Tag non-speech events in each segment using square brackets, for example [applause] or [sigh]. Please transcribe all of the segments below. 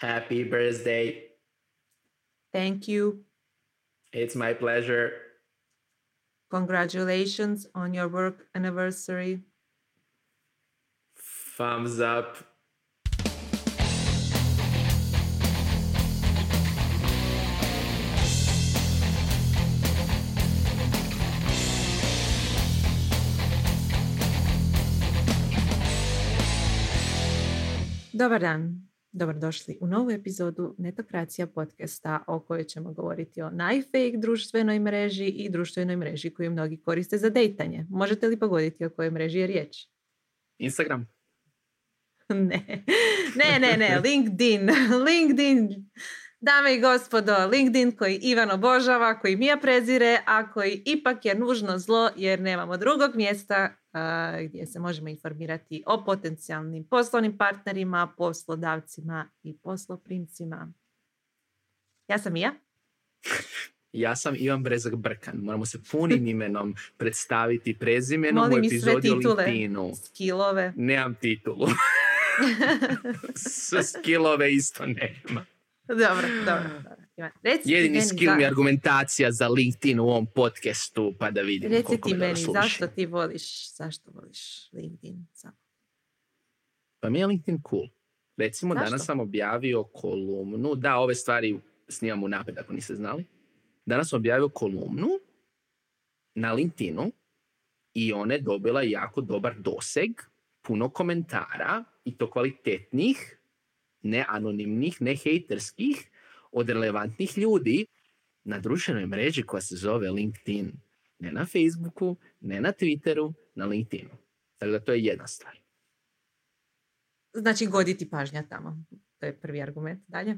Happy birthday. Thank you. It's my pleasure. Congratulations on your work anniversary. Thumbs up. Dobar dan. Dobrodošli u novu epizodu Netokracija podcasta o kojoj ćemo govoriti o najfake društvenoj mreži i društvenoj mreži koju mnogi koriste za dejtanje. Možete li pogoditi o kojoj mreži je riječ? Instagram. Ne, ne, ne, ne, [laughs] LinkedIn, LinkedIn. Dame i gospodo, LinkedIn koji Ivan obožava, koji Mija prezire, a koji ipak je nužno zlo jer nemamo drugog mjesta gdje se možemo informirati o potencijalnim poslovnim partnerima, poslodavcima i posloprimcima. Ja sam Mija. [laughs] Ja sam Ivan Brezak Brkan. Moramo se punim [laughs] imenom predstaviti prezimenom Molim u epizodi o. LinkedInu. Skillove. Nemam titulu. [laughs] Sve skillove isto nema. Dobro, dobro. dobro. Ivan, Reci Jedini meni skill mi je argumentacija za LinkedIn u ovom podcastu, pa da vidimo Reci koliko ti me meni, zašto ti voliš, zašto voliš LinkedIn? Samo. Pa mi je LinkedIn cool. Recimo, Zašto? danas sam objavio kolumnu, da, ove stvari snimam unaprijed ako niste znali. Danas sam objavio kolumnu na LinkedInu i ona je dobila jako dobar doseg, puno komentara i to kvalitetnih, ne anonimnih, ne hejterskih, od relevantnih ljudi na društvenoj mreži koja se zove LinkedIn. Ne na Facebooku, ne na Twitteru, na LinkedInu. Tako da to je jedna stvar. Znači, goditi pažnja tamo. To je prvi argument. Dalje.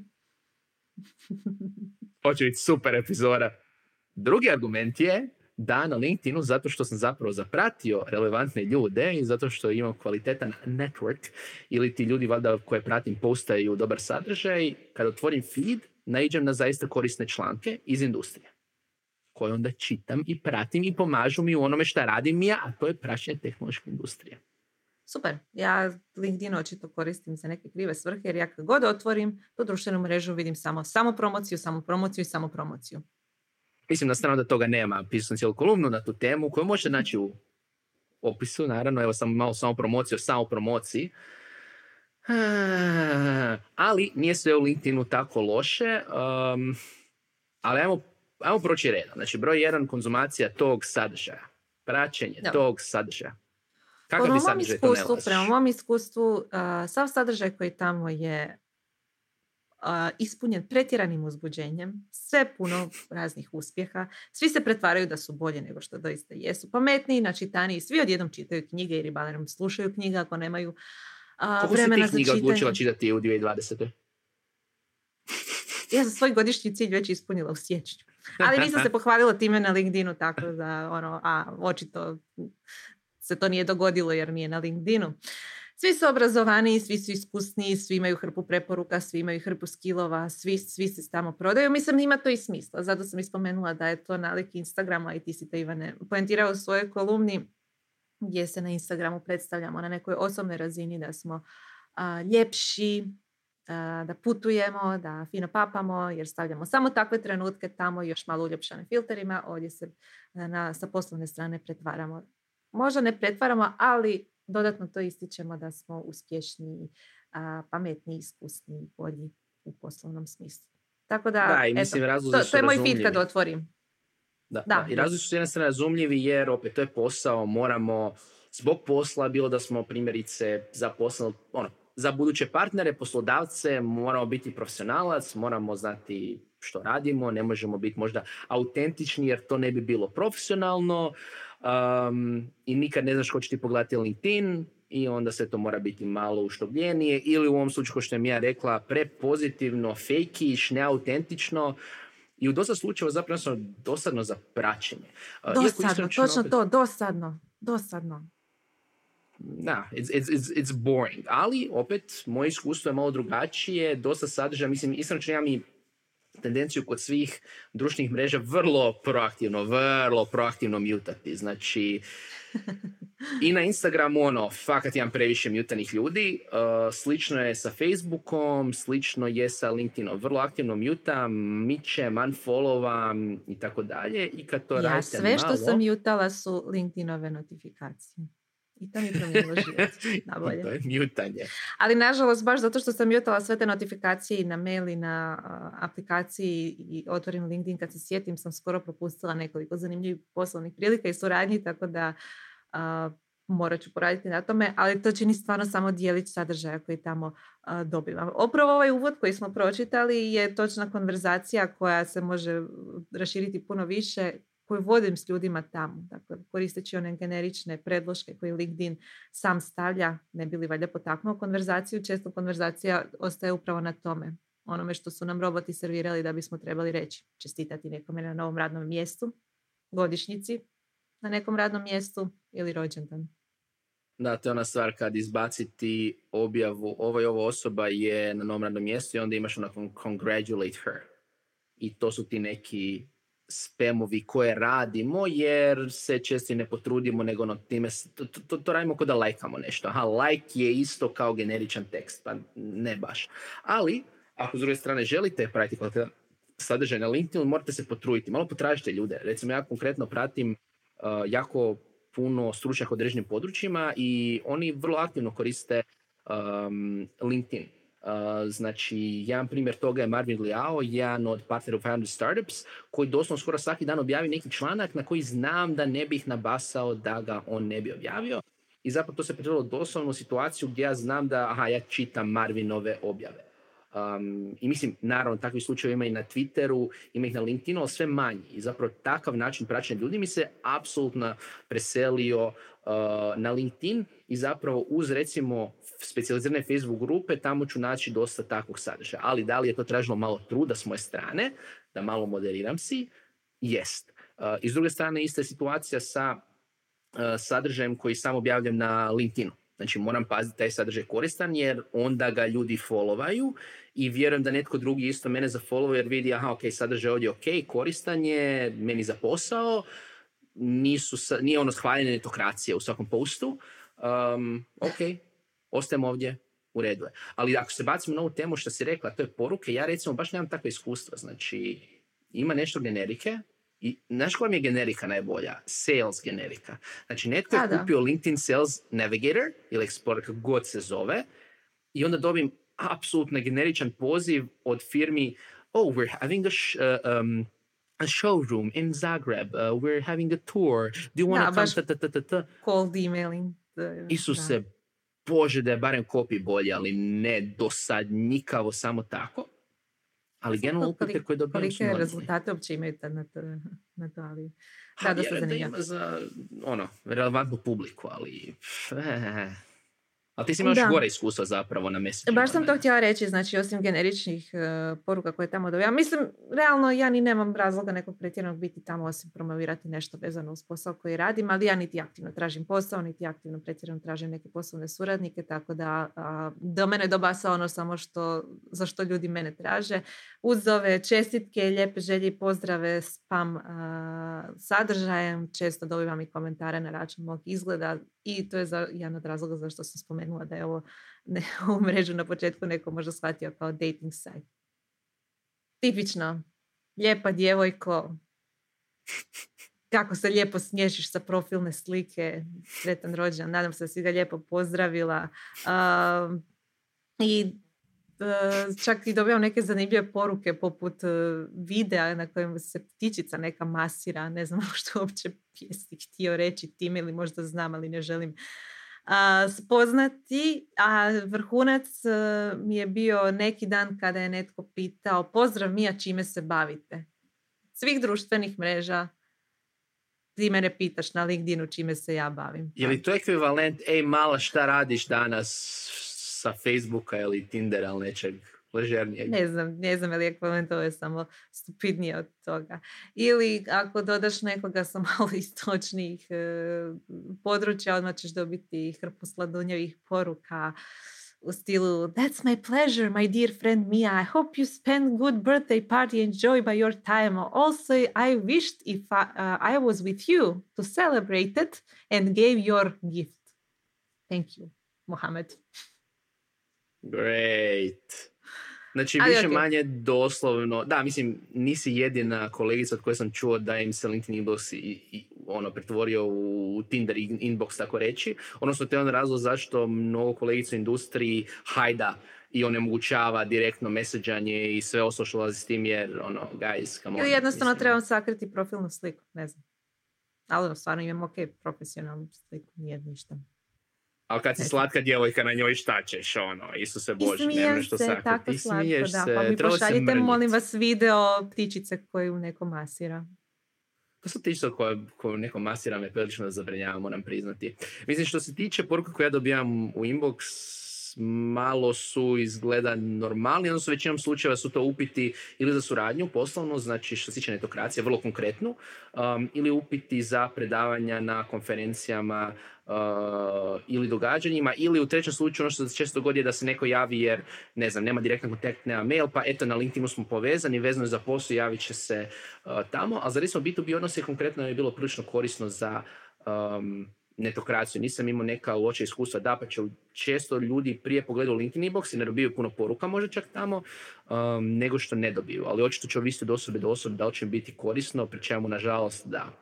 Hoće biti super epizoda. Drugi argument je da na LinkedInu, zato što sam zapravo zapratio relevantne ljude i zato što imam kvalitetan network ili ti ljudi valjda koje pratim postaju dobar sadržaj, kad otvorim feed, naiđem na zaista korisne članke iz industrije koje onda čitam i pratim i pomažu mi u onome šta radim ja, a to je praćenje tehnološke industrije. Super. Ja LinkedIn očito koristim za neke krive svrhe, jer ja kad god otvorim tu društvenu mrežu vidim samo, samo promociju, samo promociju i samo promociju. Mislim na stranu da toga nema. Pisao sam cijelu kolumnu na tu temu koju možete naći u opisu, naravno. Evo sam malo samo promocije o samo promociji. Ah, Ali nije sve u LinkedInu tako loše. um, ali ajmo, ajmo proći redom. Znači, broj jedan, konzumacija tog sadržaja. Praćenje Da. tog sadržaja. Kakav Prema ti mom sadržaj iskustvu, prema mom iskustvu, a, sav sadržaj koji tamo je ispunjen pretjeranim uzbuđenjem, sve puno raznih uspjeha, svi se pretvaraju da su bolje nego što doista jesu, pametniji, načitaniji, svi odjednom čitaju knjige ili barem slušaju knjige ako nemaju a, si vremena ti za knjiga odlučila čitati u 2020. Ja sam svoj godišnji cilj već ispunila u siječnju. Ali nisam [laughs] se pohvalila time na LinkedInu, tako da, ono, a očito se to nije dogodilo jer nije na LinkedInu. Svi su obrazovaniji, svi su iskusniji, svi imaju hrpu preporuka, svi imaju hrpu skillova, svi, svi se tamo prodaju. Mislim, ima to i smisla. Zato sam ispomenula da je to nalik Instagrama i ti si to, Ivane, poentirao u svojoj kolumni gdje se na Instagramu predstavljamo na nekoj osobnoj razini da smo a, ljepši, a, da putujemo, da fino papamo, jer stavljamo samo takve trenutke tamo, još malo uljepšane filterima, ovdje se na, sa poslovne strane pretvaramo. Možda ne pretvaramo, ali dodatno to ističemo da smo uspješniji, a, pametniji, iskusniji, bolji u poslovnom smislu. Tako da, Da, i eto, mislim, razlozi to, to je moj feed kad otvorim. Da, Da, da, I razlozi su strane razumljivi jer opet to je posao, moramo zbog posla, bilo da smo primjerice za posao, ono, za buduće partnere, poslodavce, moramo biti profesionalac, moramo znati što radimo, ne možemo biti možda autentični jer to ne bi bilo profesionalno um, i nikad ne znaš ko će ti pogledati LinkedIn i onda se to mora biti malo uštobljenije ili u ovom slučaju, kao što je ja rekla, prepozitivno, fejkiš, neautentično i u dosta slučajeva zapravo sam dosadno za praćenje. Dosadno, točno opet- to, dosadno, dosadno. Da, it's, it's, it's, it's boring. Ali, opet, moje iskustvo je malo drugačije, dosta sadržaja, mislim, iskreno ja mi tendenciju kod svih društvenih mreža vrlo proaktivno, vrlo proaktivno mutati. Znači, i na Instagramu, ono, fakat imam previše mutanih ljudi. Uh, slično je sa Facebookom, slično je sa LinkedInom. Vrlo aktivno mutam, mićem, unfollowan i tako dalje. I kad to ja, sve što sam mutala su LinkedInove notifikacije. I to mi promijenilo [laughs] život. to je mutanje. Ali nažalost, baš zato što sam mutala sve te notifikacije i na mail i na aplikaciji i otvorim LinkedIn kad se sjetim, sam skoro propustila nekoliko zanimljivih poslovnih prilika i suradnji, tako da uh, morat ću poraditi na tome, ali to čini stvarno samo dijelić sadržaja koji tamo uh, dobivam. Opravo ovaj uvod koji smo pročitali je točna konverzacija koja se može raširiti puno više koju vodim s ljudima tamo. Dakle, koristeći one generične predloške koje LinkedIn sam stavlja, ne bi li valjda potaknuo konverzaciju, često konverzacija ostaje upravo na tome. Onome što su nam roboti servirali da bismo trebali reći. Čestitati nekome na novom radnom mjestu, godišnjici na nekom radnom mjestu ili rođendan. Da, to je ona stvar kad izbaciti objavu, ovo i ovo osoba je na novom radnom mjestu i onda imaš onako congratulate her. I to su ti neki spemovi koje radimo jer se često ne potrudimo nego ono time, to, to, to radimo kod da lajkamo nešto. Aha, like je isto kao generičan tekst, pa ne baš. Ali, ako s druge strane želite pratiti sadržaj na LinkedInu, morate se potruditi, malo potražite ljude. Recimo ja konkretno pratim uh, jako puno stručnjaka u određenim područjima i oni vrlo aktivno koriste um, LinkedIn znači, jedan primjer toga je Marvin Liao, jedan od partnera Founder Startups, koji doslovno skoro svaki dan objavi neki članak na koji znam da ne bih nabasao da ga on ne bi objavio. I zapravo to se pretvorilo doslovno u situaciju gdje ja znam da, aha, ja čitam Marvinove objave. Um, I mislim, naravno, takvih slučajeva ima i na Twitteru, ima ih na LinkedInu, ali sve manji. I zapravo takav način praćenja ljudi mi se apsolutno preselio uh, na LinkedIn i zapravo uz recimo specijalizirane Facebook grupe tamo ću naći dosta takvog sadržaja. Ali da li je to tražilo malo truda s moje strane, da malo moderiram si? Jest. Uh, I s druge strane, ista je situacija sa uh, sadržajem koji sam objavljam na LinkedInu. Znači moram paziti taj sadržaj koristan jer onda ga ljudi followaju i vjerujem da netko drugi isto mene zafollow jer vidi aha ok sadržaj ovdje ok, koristan je, meni za posao, nisu, nije ono shvaljene netokracije u svakom postu, um, ok, ostajemo ovdje, u redu je. Ali ako se bacimo na ovu temu što si rekla, to je poruke, ja recimo baš nemam takve iskustva, znači ima nešto generike, i znaš koja mi je generika najbolja? Sales generika. Znači, netko je kupio LinkedIn Sales Navigator ili Explorer, kako god se zove, i onda dobim apsolutno generičan poziv od firmi oh, we're having a, uh, um, a showroom in Zagreb, uh, we're having a tour, do you want to come? Ta, ta, ta, Cold emailing. Isuse, Bože da je barem kopi bolje, ali ne do sad nikavo samo tako. Ali generalno upute koje dobijam Kolike rezultate uopće imaju na to, na to ali... Dosta zanimljivo. Da ima za, ono, relevantnu publiku, ali... Eh, ali ti si imaš gore iskustva zapravo na mjesecu. Baš sam to htjela reći, znači osim generičnih uh, poruka koje tamo dobijam. Mislim, realno ja ni nemam razloga nekog pretjeranog biti tamo osim promovirati nešto vezano uz posao koji radim, ali ja niti aktivno tražim posao, niti aktivno pretjerano tražim neke poslovne suradnike, tako da uh, do mene dobasa ono samo što, za što ljudi mene traže. Uz ove čestitke, lijepe želje i pozdrave, spam uh, sadržajem, često dobivam i komentare na račun mog izgleda i to je za, jedan od razloga zašto sam spomenula da je ovo ne, [laughs] mrežu na početku neko možda shvatio kao dating site. Tipično, lijepa djevojko, kako se lijepo smješiš sa profilne slike, sretan rođendan, nadam se da si ga lijepo pozdravila. I uh, čak i dobijam neke zanimljive poruke poput uh, videa na kojem se ptičica neka masira, ne znam [laughs] što uopće jesi htio reći tim ili možda znam, ali ne želim uh, spoznati. A vrhunac mi je bio neki dan kada je netko pitao pozdrav Mija čime se bavite. Svih društvenih mreža, ti mene pitaš na LinkedInu čime se ja bavim. Je li to ekvivalent, ej mala šta radiš danas, sa Facebooka ili Tindera ili nečeg ležernijeg. Ne znam, ne znam je li ekvivalent to je samo stupidnije od toga. Ili ako dodaš nekoga sa malo [laughs] istočnih e, područja, odmah ćeš dobiti hrpu sladunjevih poruka. u stilu That's my pleasure, my dear friend Mia. I hope you spend good birthday party enjoy by your time. Also, I wished if I, uh, I was with you to celebrate it and gave your gift. Thank you, Mohammed. Great. Znači, Ali, više okay. manje doslovno, da, mislim, nisi jedina kolegica od koje sam čuo da im se LinkedIn inbox i, i, ono, pretvorio u Tinder inbox, tako reći. Odnosno, to je on razlog zašto mnogo kolegica u industriji hajda i onemogućava direktno meseđanje i sve ostalo što s tim jer, ono, guys, come on. Ili jednostavno trebam sakriti profilnu sliku, ne znam. Ali ono, stvarno imam ok profesionalnu sliku, nije ništa. Ali kad si slatka djevojka na njoj šta ćeš, ono, Isuse Bože, nema što se, tako slatko, da. Pa mi pošaljite, molim vas, video ptičice koju neko masira. To su ptičice koje, koje neko masira me prilično zabrinjava, moram priznati. Mislim, što se tiče poruka koje ja dobijam u inbox, malo su izgleda normalni, odnosno većinom slučajeva su to upiti ili za suradnju poslovnu, znači što se tiče netokracije, vrlo konkretnu, um, ili upiti za predavanja na konferencijama uh, ili događanjima, ili u trećem slučaju ono što se često dogodi je da se neko javi jer, ne znam, nema direktan kontakt, nema mail, pa eto na LinkedInu smo povezani, vezano za posao, javit će se uh, tamo, a za recimo B2B odnose konkretno je bilo prilično korisno za um, netokraciju. Nisam imao neka loša iskustva, da pa će često ljudi prije pogledaju LinkedIn inbox i ne dobiju puno poruka možda čak tamo, um, nego što ne dobiju. Ali očito će ovisiti od osobe do osobe da li će biti korisno, pri čemu nažalost da.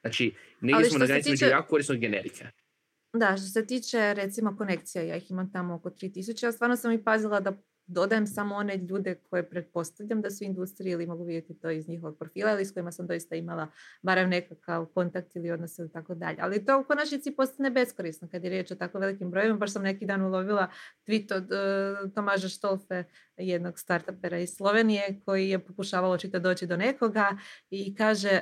Znači, negdje smo na granici tiče... jako korisno generike. Da, što se tiče recimo konekcija, ja ih imam tamo oko 3000, a stvarno sam i pazila da dodajem samo one ljude koje pretpostavljam da su industrije ili mogu vidjeti to iz njihovog profila ili s kojima sam doista imala barem nekakav kontakt ili odnos ili tako dalje. Ali to u konačnici postane beskorisno kad je riječ o tako velikim brojevima. Baš sam neki dan ulovila tweet od uh, Tomaža Štolfe, jednog startupera iz Slovenije koji je pokušavao očito doći do nekoga i kaže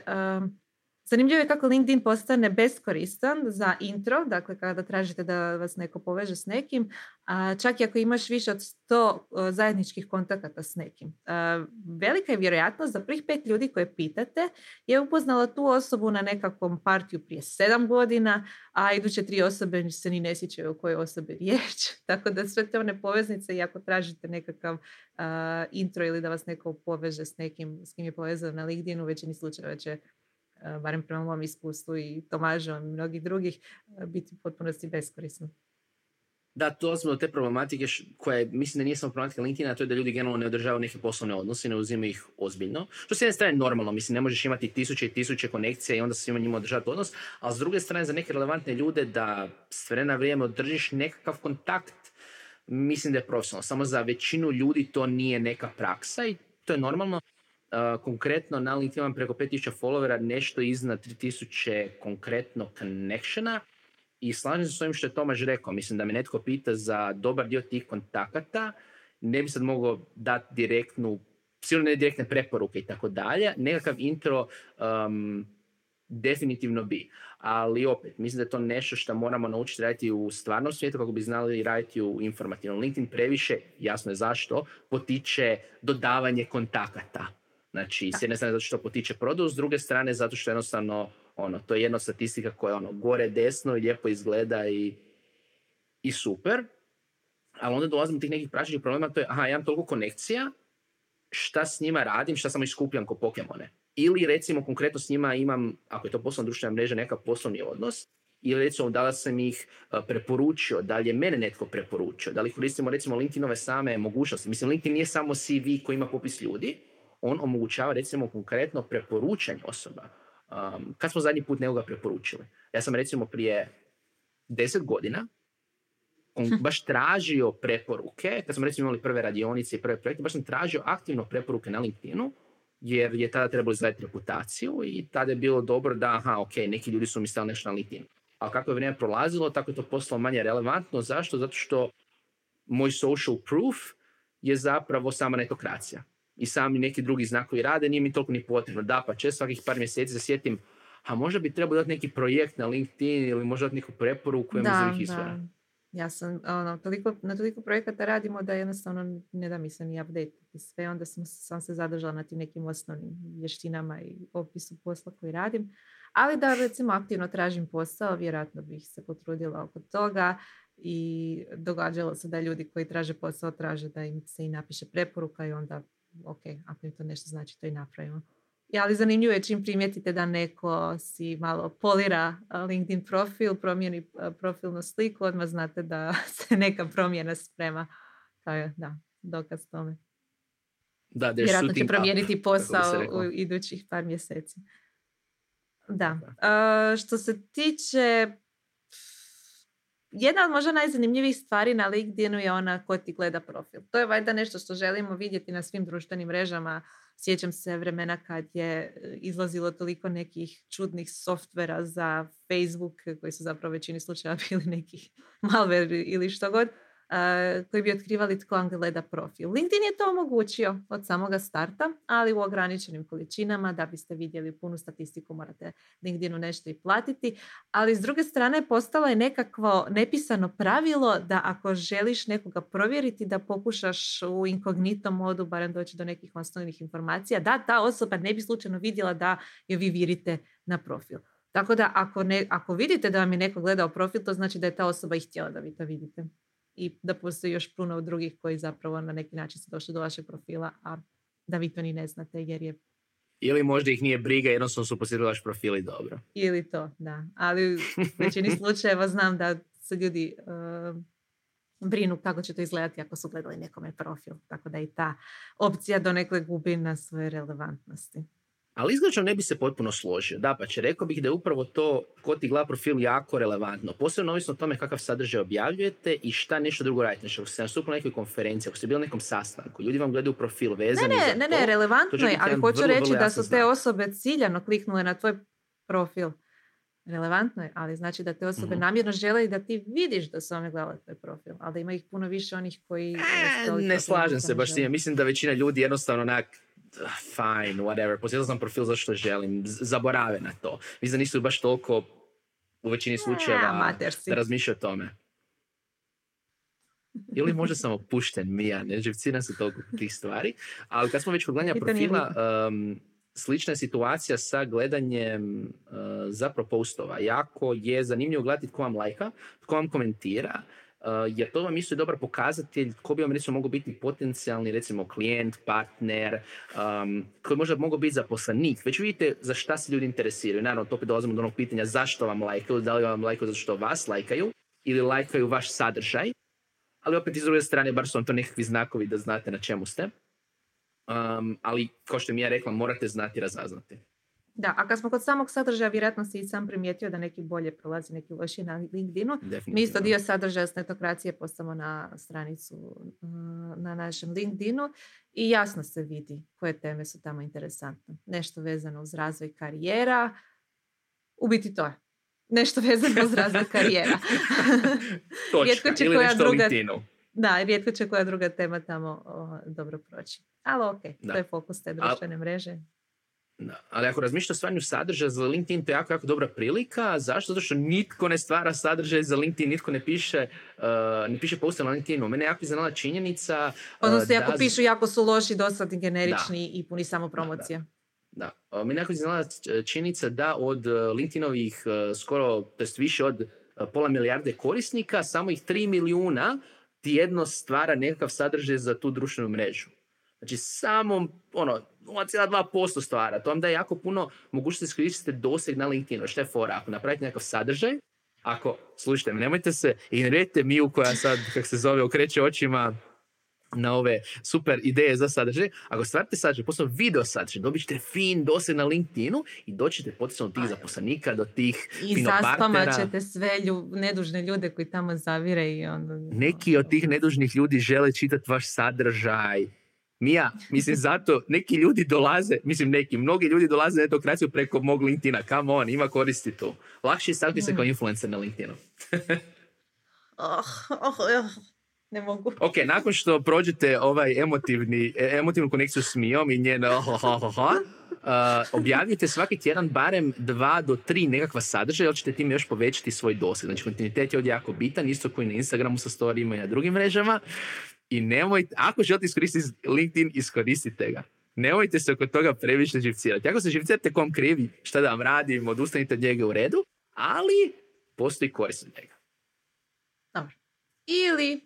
Zanimljivo je kako LinkedIn postane beskoristan za intro, dakle kada tražite da vas neko poveže s nekim, a čak i ako imaš više od 100 zajedničkih kontakata s nekim. velika je vjerojatnost da prvih pet ljudi koje pitate je upoznala tu osobu na nekakvom partiju prije sedam godina, a iduće tri osobe se ni ne sjećaju o kojoj osobi riječ. [laughs] Tako da sve te one poveznice i ako tražite nekakav intro ili da vas neko poveže s nekim s kim je povezano na LinkedInu, u većini slučajeva će barem prema mom iskustvu i Tomažom i mnogih drugih, eh, biti u potpunosti beskorisno. Da, to smo te problematike koje mislim da nije samo problematika LinkedIna, to je da ljudi generalno ne održavaju neke poslovne odnose i ne uzimaju ih ozbiljno. Što s jedne strane normalno, mislim ne možeš imati tisuće i tisuće konekcija i onda svima njima održati odnos, a s druge strane za neke relevantne ljude da s vremena vrijeme održiš nekakav kontakt, mislim da je profesionalno. Samo za većinu ljudi to nije neka praksa i to je normalno konkretno na LinkedIn imam preko 5000 followera, nešto iznad 3000 konkretno connectiona i slažem se s ovim što je Tomaž rekao. Mislim da me netko pita za dobar dio tih kontakata, ne bi sad mogao dati direktnu, sigurno ne direktne preporuke i tako dalje, nekakav intro um, definitivno bi. Ali opet, mislim da je to nešto što moramo naučiti raditi u stvarnom svijetu kako bi znali raditi u informativnom. LinkedIn previše, jasno je zašto, potiče dodavanje kontakata Znači, s jedne strane zato što potiče prodaju, s druge strane zato što jednostavno, ono, to je jedna statistika koja ono, gore desno i lijepo izgleda i, i super. Ali onda dolazimo do tih nekih praćećih problema, to je, aha, ja imam toliko konekcija, šta s njima radim, šta samo iskupljam ko Pokemone. Ili recimo konkretno s njima imam, ako je to poslovna društvena mreža, neka poslovni odnos, ili recimo da li sam ih preporučio, da li je mene netko preporučio, da li koristimo recimo LinkedInove same mogućnosti. Mislim, LinkedIn nije samo CV koji ima popis ljudi, on omogućava recimo konkretno preporučanje osoba. Um, kad smo zadnji put nekoga preporučili? Ja sam recimo prije deset godina on hm. baš tražio preporuke, kad smo recimo imali prve radionice i prve projekte, baš sam tražio aktivno preporuke na LinkedInu, jer je tada trebalo izgledati reputaciju i tada je bilo dobro da, aha, ok, neki ljudi su mi stali nešto na LinkedIn. A kako je vrijeme prolazilo, tako je to postalo manje relevantno. Zašto? Zato što moj social proof je zapravo sama netokracija i sami neki drugi znakovi rade, nije mi toliko ni potrebno. Da, pa često svakih par mjeseci se sjetim, a možda bi trebao dati neki projekt na LinkedIn ili možda dati neku preporuku iz Da. Ja sam, ono, toliko, na toliko projekata radimo da jednostavno ne da mi se ni update i sve. Onda sam, sam se zadržala na tim nekim osnovnim vještinama i opisu posla koji radim. Ali da recimo aktivno tražim posao, vjerojatno bih se potrudila oko toga i događalo se da ljudi koji traže posao traže da im se i napiše preporuka i onda ok, ako im to nešto znači to i napravimo. I, ali zanimljivo je čim primijetite da neko si malo polira LinkedIn profil, promijeni profilnu sliku, odmah znate da [laughs] se neka promjena sprema. To je, da, dokaz tome. Da, Vjerojatno će promijeniti posao u idućih par mjeseci. Da. što se tiče jedna od možda najzanimljivijih stvari na LinkedInu je ona ko ti gleda profil. To je valjda nešto što želimo vidjeti na svim društvenim mrežama. Sjećam se vremena kad je e, izlazilo toliko nekih čudnih softvera za Facebook koji su zapravo većini slučajeva [laughs] bili nekih malware ili što god koji bi otkrivali tko vam gleda profil. LinkedIn je to omogućio od samoga starta, ali u ograničenim količinama da biste vidjeli punu statistiku morate LinkedInu nešto i platiti, ali s druge strane postalo je nekakvo nepisano pravilo da ako želiš nekoga provjeriti da pokušaš u inkognito modu barem doći do nekih osnovnih informacija, da ta osoba ne bi slučajno vidjela da joj vi virite na profil. Tako da ako, ne, ako vidite da vam je neko gledao profil, to znači da je ta osoba i htjela da vi to vidite i da postoji još puno drugih koji zapravo na neki način su došli do vašeg profila, a da vi to ni ne znate jer je ili možda ih nije briga, jednostavno su posjetili vaš profil i dobro. Ili to, da. Ali u većini [laughs] slučajeva znam da se ljudi uh, brinu kako će to izgledati ako su gledali nekome profil. Tako da i ta opcija donekle gubi na svoje relevantnosti. Ali izgledno ne bi se potpuno složio. Da, pa će rekao bih da je upravo to kod ti gleda profil jako relevantno. Posebno ovisno o tome kakav sadržaj objavljujete i šta nešto drugo radite. Znači, ako ste nastupili na nekoj konferenciji, ako ste bili na nekom sastanku, ljudi vam gledaju profil vezani ne, ne, za ne, to. Ne, ne, relevantno je, ali hoću reći da su te osobe ciljano kliknule na tvoj profil. Relevantno je, ali znači da te osobe mm namjerno žele i da ti vidiš da su one gledale tvoj profil, ali da ima ih puno više onih koji... E, ne slažem se baš s tim. Mislim da većina ljudi jednostavno onak fine, whatever, posjetio sam profil zašto želim, zaborave na to. Mislim da nisu baš toliko u većini slučajeva da razmišljaju o tome. Ili možda sam opušten, Mija, ne živciram se toliko tih stvari. Ali kad smo već kod gledanja profila, um, slična je situacija sa gledanjem uh, zapravo postova. Jako je zanimljivo gledati tko vam lajka, tko vam komentira, jer to vam isto je dobar pokazatelj ko bi vam recimo mogu biti potencijalni recimo klijent, partner, um, koji možda mogu biti zaposlenik. Već vidite za šta se ljudi interesiraju. Naravno, to opet dolazimo do onog pitanja zašto vam lajkaju, da li vam lajkaju zato što vas lajkaju ili lajkaju vaš sadržaj. Ali opet iz druge strane, bar su vam to nekakvi znakovi da znate na čemu ste. Um, ali, kao što mi ja rekla, morate znati razaznati. Da, a kad smo kod samog sadržaja, vjerojatno si i sam primijetio da neki bolje prolazi, neki loši na LinkedInu. Mi isto dio sadržaja snetokracije postamo na stranicu mm, na našem LinkedInu i jasno se vidi koje teme su tamo interesantne. Nešto vezano uz razvoj karijera, u biti to je. Nešto vezano uz razvoj karijera. [laughs] Točka, će ili koja druga, Da, rijetko će koja druga tema tamo dobro proći. Ali ok, to je fokus te društvene mreže. Da. Ali ako razmišljate o stvaranju sadržaja za LinkedIn, to je jako, jako dobra prilika. Zašto? Zato što nitko ne stvara sadržaj za LinkedIn, nitko ne piše, uh, ne piše post na LinkedInu. Mene je jako iznenala činjenica... Uh, Odnosno, ako pišu, jako su loši, dosadni, generični i puni samo promocije. Da, da. Uh, mene jako iznenala činjenica da od LinkedInovih skoro, to više od pola milijarde korisnika, samo ih 3 milijuna tjedno stvara nekakav sadržaj za tu društvenu mrežu. Znači samo ono, 0,2% stvara. To vam daje jako puno mogućnosti iskoristiti doseg na LinkedInu. Što je fora? Ako napravite nekakav sadržaj, ako, slušajte, nemojte se, ignorirajte Miju koja sad, kak se zove, okreće očima na ove super ideje za sadržaj. Ako stvarate sadržaj, posebno video sadržaj, dobit ćete fin doseg na LinkedInu i doćete potencijalno tih zaposlenika do tih I zaspama ćete sve lju, nedužne ljude koji tamo zavire i onda... Neki od tih nedužnih ljudi žele čitati vaš sadržaj Mija, mislim zato neki ljudi dolaze, mislim neki, mnogi ljudi dolaze na etokraciju preko mog LinkedIna, come on, ima koristi tu. Lakše je staviti se kao influencer na LinkedInu. oh, oh, oh, ne mogu. Ok, nakon što prođete ovaj emotivni, e, emotivnu konekciju s Mijom i njeno oh, oh, oh, uh, objavite svaki tjedan barem dva do tri nekakva sadržaja, jer ćete tim još povećati svoj doseg. Znači, kontinuitet je ovdje jako bitan, isto koji na Instagramu sa storijima i na drugim mrežama. I nemojte, ako želite iskoristiti LinkedIn, iskoristite ga. Nemojte se oko toga previše živcirati. Ako se živcirate kom krivi, šta da vam radim, odustanite od njega u redu, ali postoji korist od njega. Dobro. ili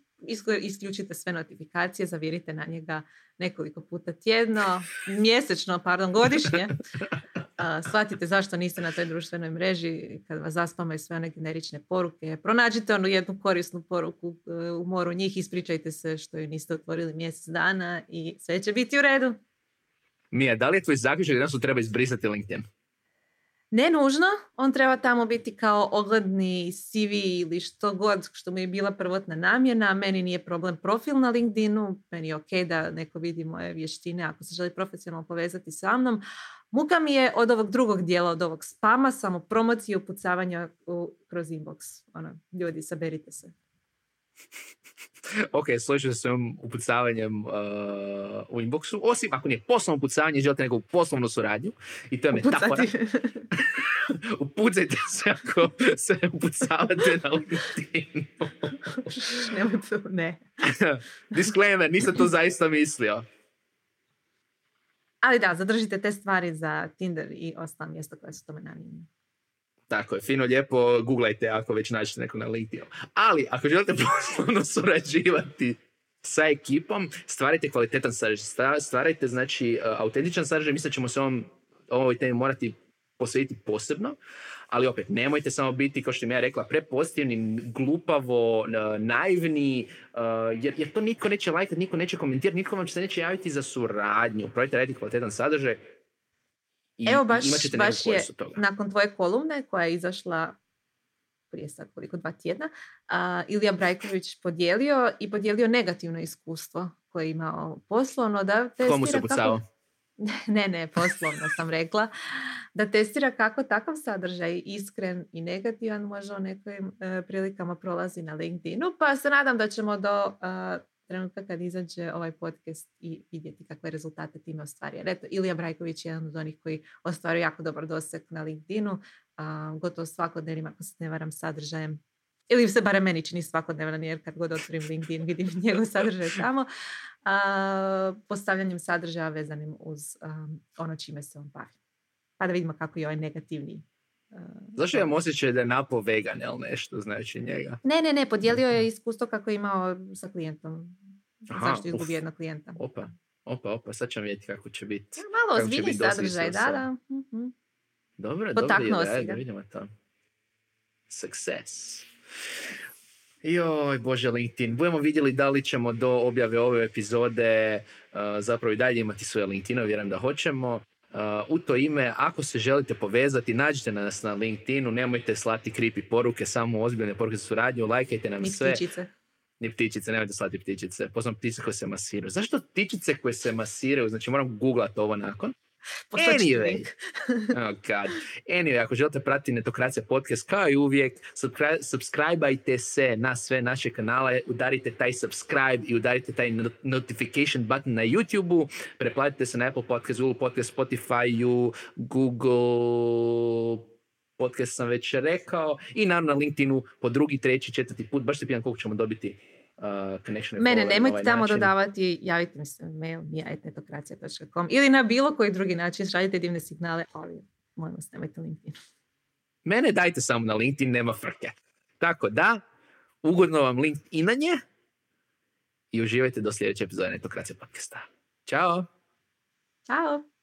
isključite sve notifikacije, zavirite na njega nekoliko puta tjedno, mjesečno, pardon, godišnje. [laughs] shvatite zašto niste na toj društvenoj mreži kad vas zaspamaju sve one generične poruke. Pronađite onu jednu korisnu poruku e, u moru njih, ispričajte se što ju niste otvorili mjesec dana i sve će biti u redu. Mija, da li je tvoj zaključak da su treba izbrisati LinkedIn? Ne nužno, on treba tamo biti kao ogledni CV ili što god što mu je bila prvotna namjena. Meni nije problem profil na LinkedInu, meni je ok da neko vidi moje vještine ako se želi profesionalno povezati sa mnom. Muka mi je od ovog drugog dijela, od ovog spama, samo promocije i upucavanja kroz inbox. Ono, ljudi, saberite se. [laughs] ok, složio se s ovim upucavanjem uh, u inboxu, osim ako nije poslovno upucavanje, želite neku poslovnu suradnju i to je metafora. [laughs] Upucajte se ako se upucavate na LinkedIn. [laughs] ne. Disclaimer, nisam to zaista mislio. Ali da, zadržite te stvari za Tinder i ostala mjesta koja su tome namijenjene. Tako je, fino lijepo, googlajte ako već nađete neko na LinkedInu. Ali, ako želite [laughs] poslovno surađivati sa ekipom, stvarajte kvalitetan sadržaj, stvarajte, znači, uh, autentičan sadržaj, mislim da ćemo se ovom, ovoj temi morati posvetiti posebno, ali opet, nemojte samo biti, kao što mi ja rekla, prepozitivni, glupavo, naivni, uh, jer, jer to niko neće lajkati, niko neće komentirati, niko vam se neće javiti za suradnju. Probajte raditi kvalitetan sadržaj, i Evo baš, baš je nakon tvoje kolumne koja je izašla prije sad koliko dva tjedna, uh, Ilija Brajković podijelio i podijelio negativno iskustvo koje je imao poslovno da testira Komu se kako... [laughs] Ne, ne, poslovno sam rekla. Da testira kako takav sadržaj iskren i negativan može u nekim e, prilikama prolazi na LinkedInu. Pa se nadam da ćemo do trenutka kad izađe ovaj podcast i vidjeti kakve rezultate time ostvari. Jer eto, Ilija Brajković je jedan od onih koji ostvaruje jako dobar doseg na LinkedInu, a, gotovo svakodnevnim, ako se ne varam, sadržajem ili se barem meni čini svakodnevno, jer kad god otvorim LinkedIn vidim [laughs] njegov sadržaj tamo, a, postavljanjem sadržaja vezanim uz ono čime se on bavi. Pa da vidimo kako je ovaj negativni Zašto imam osjećaj da je napo vegan ili nešto, znači njega? Ne, ne, ne, podijelio je iskustvo kako je imao sa klijentom. Aha, Zašto izgubi jednog klijenta. Opa, opa, opa, sad ćemo vidjeti kako će biti. Malo ozbiljni sadržaj, da, da. Uh-huh. Dobro, dobro, da vidimo to. Success. Joj, Bože, LinkedIn. Budemo vidjeli da li ćemo do objave ove epizode uh, zapravo i dalje imati svoje LinkedInove, vjerujem da hoćemo. Uh, u to ime, ako se želite povezati, nađite nas na LinkedInu, nemojte slati kripi poruke, samo ozbiljne poruke za suradnju, lajkajte nam Ni sve. Ptičice. Ni ptičice, nemojte slati ptičice. Posebno ptice koje se masiraju. Zašto ptičice koje se masiraju? Znači moram googlati ovo nakon. Anyway. [laughs] oh God. Anyway, ako želite pratiti Netokracija podcast, kao i uvijek, subscribe se na sve naše kanale, udarite taj subscribe i udarite taj notification button na YouTube-u, preplatite se na Apple podcast, Google podcast, Spotify, Google podcast sam već rekao i naravno na LinkedInu po drugi, treći, četvrti put, baš se pitan koliko ćemo dobiti uh, connection. Mene, nemojte ovaj tamo način. dodavati, javite mi se mail mijajtetokracija.com ili na bilo koji drugi način šaljite divne signale, ali molim vas, nemojte LinkedIn. Mene dajte samo na LinkedIn, nema frke. Tako da, ugodno vam LinkedInanje i uživajte do sljedeće epizode Netokracija podcasta. Ćao! Ćao!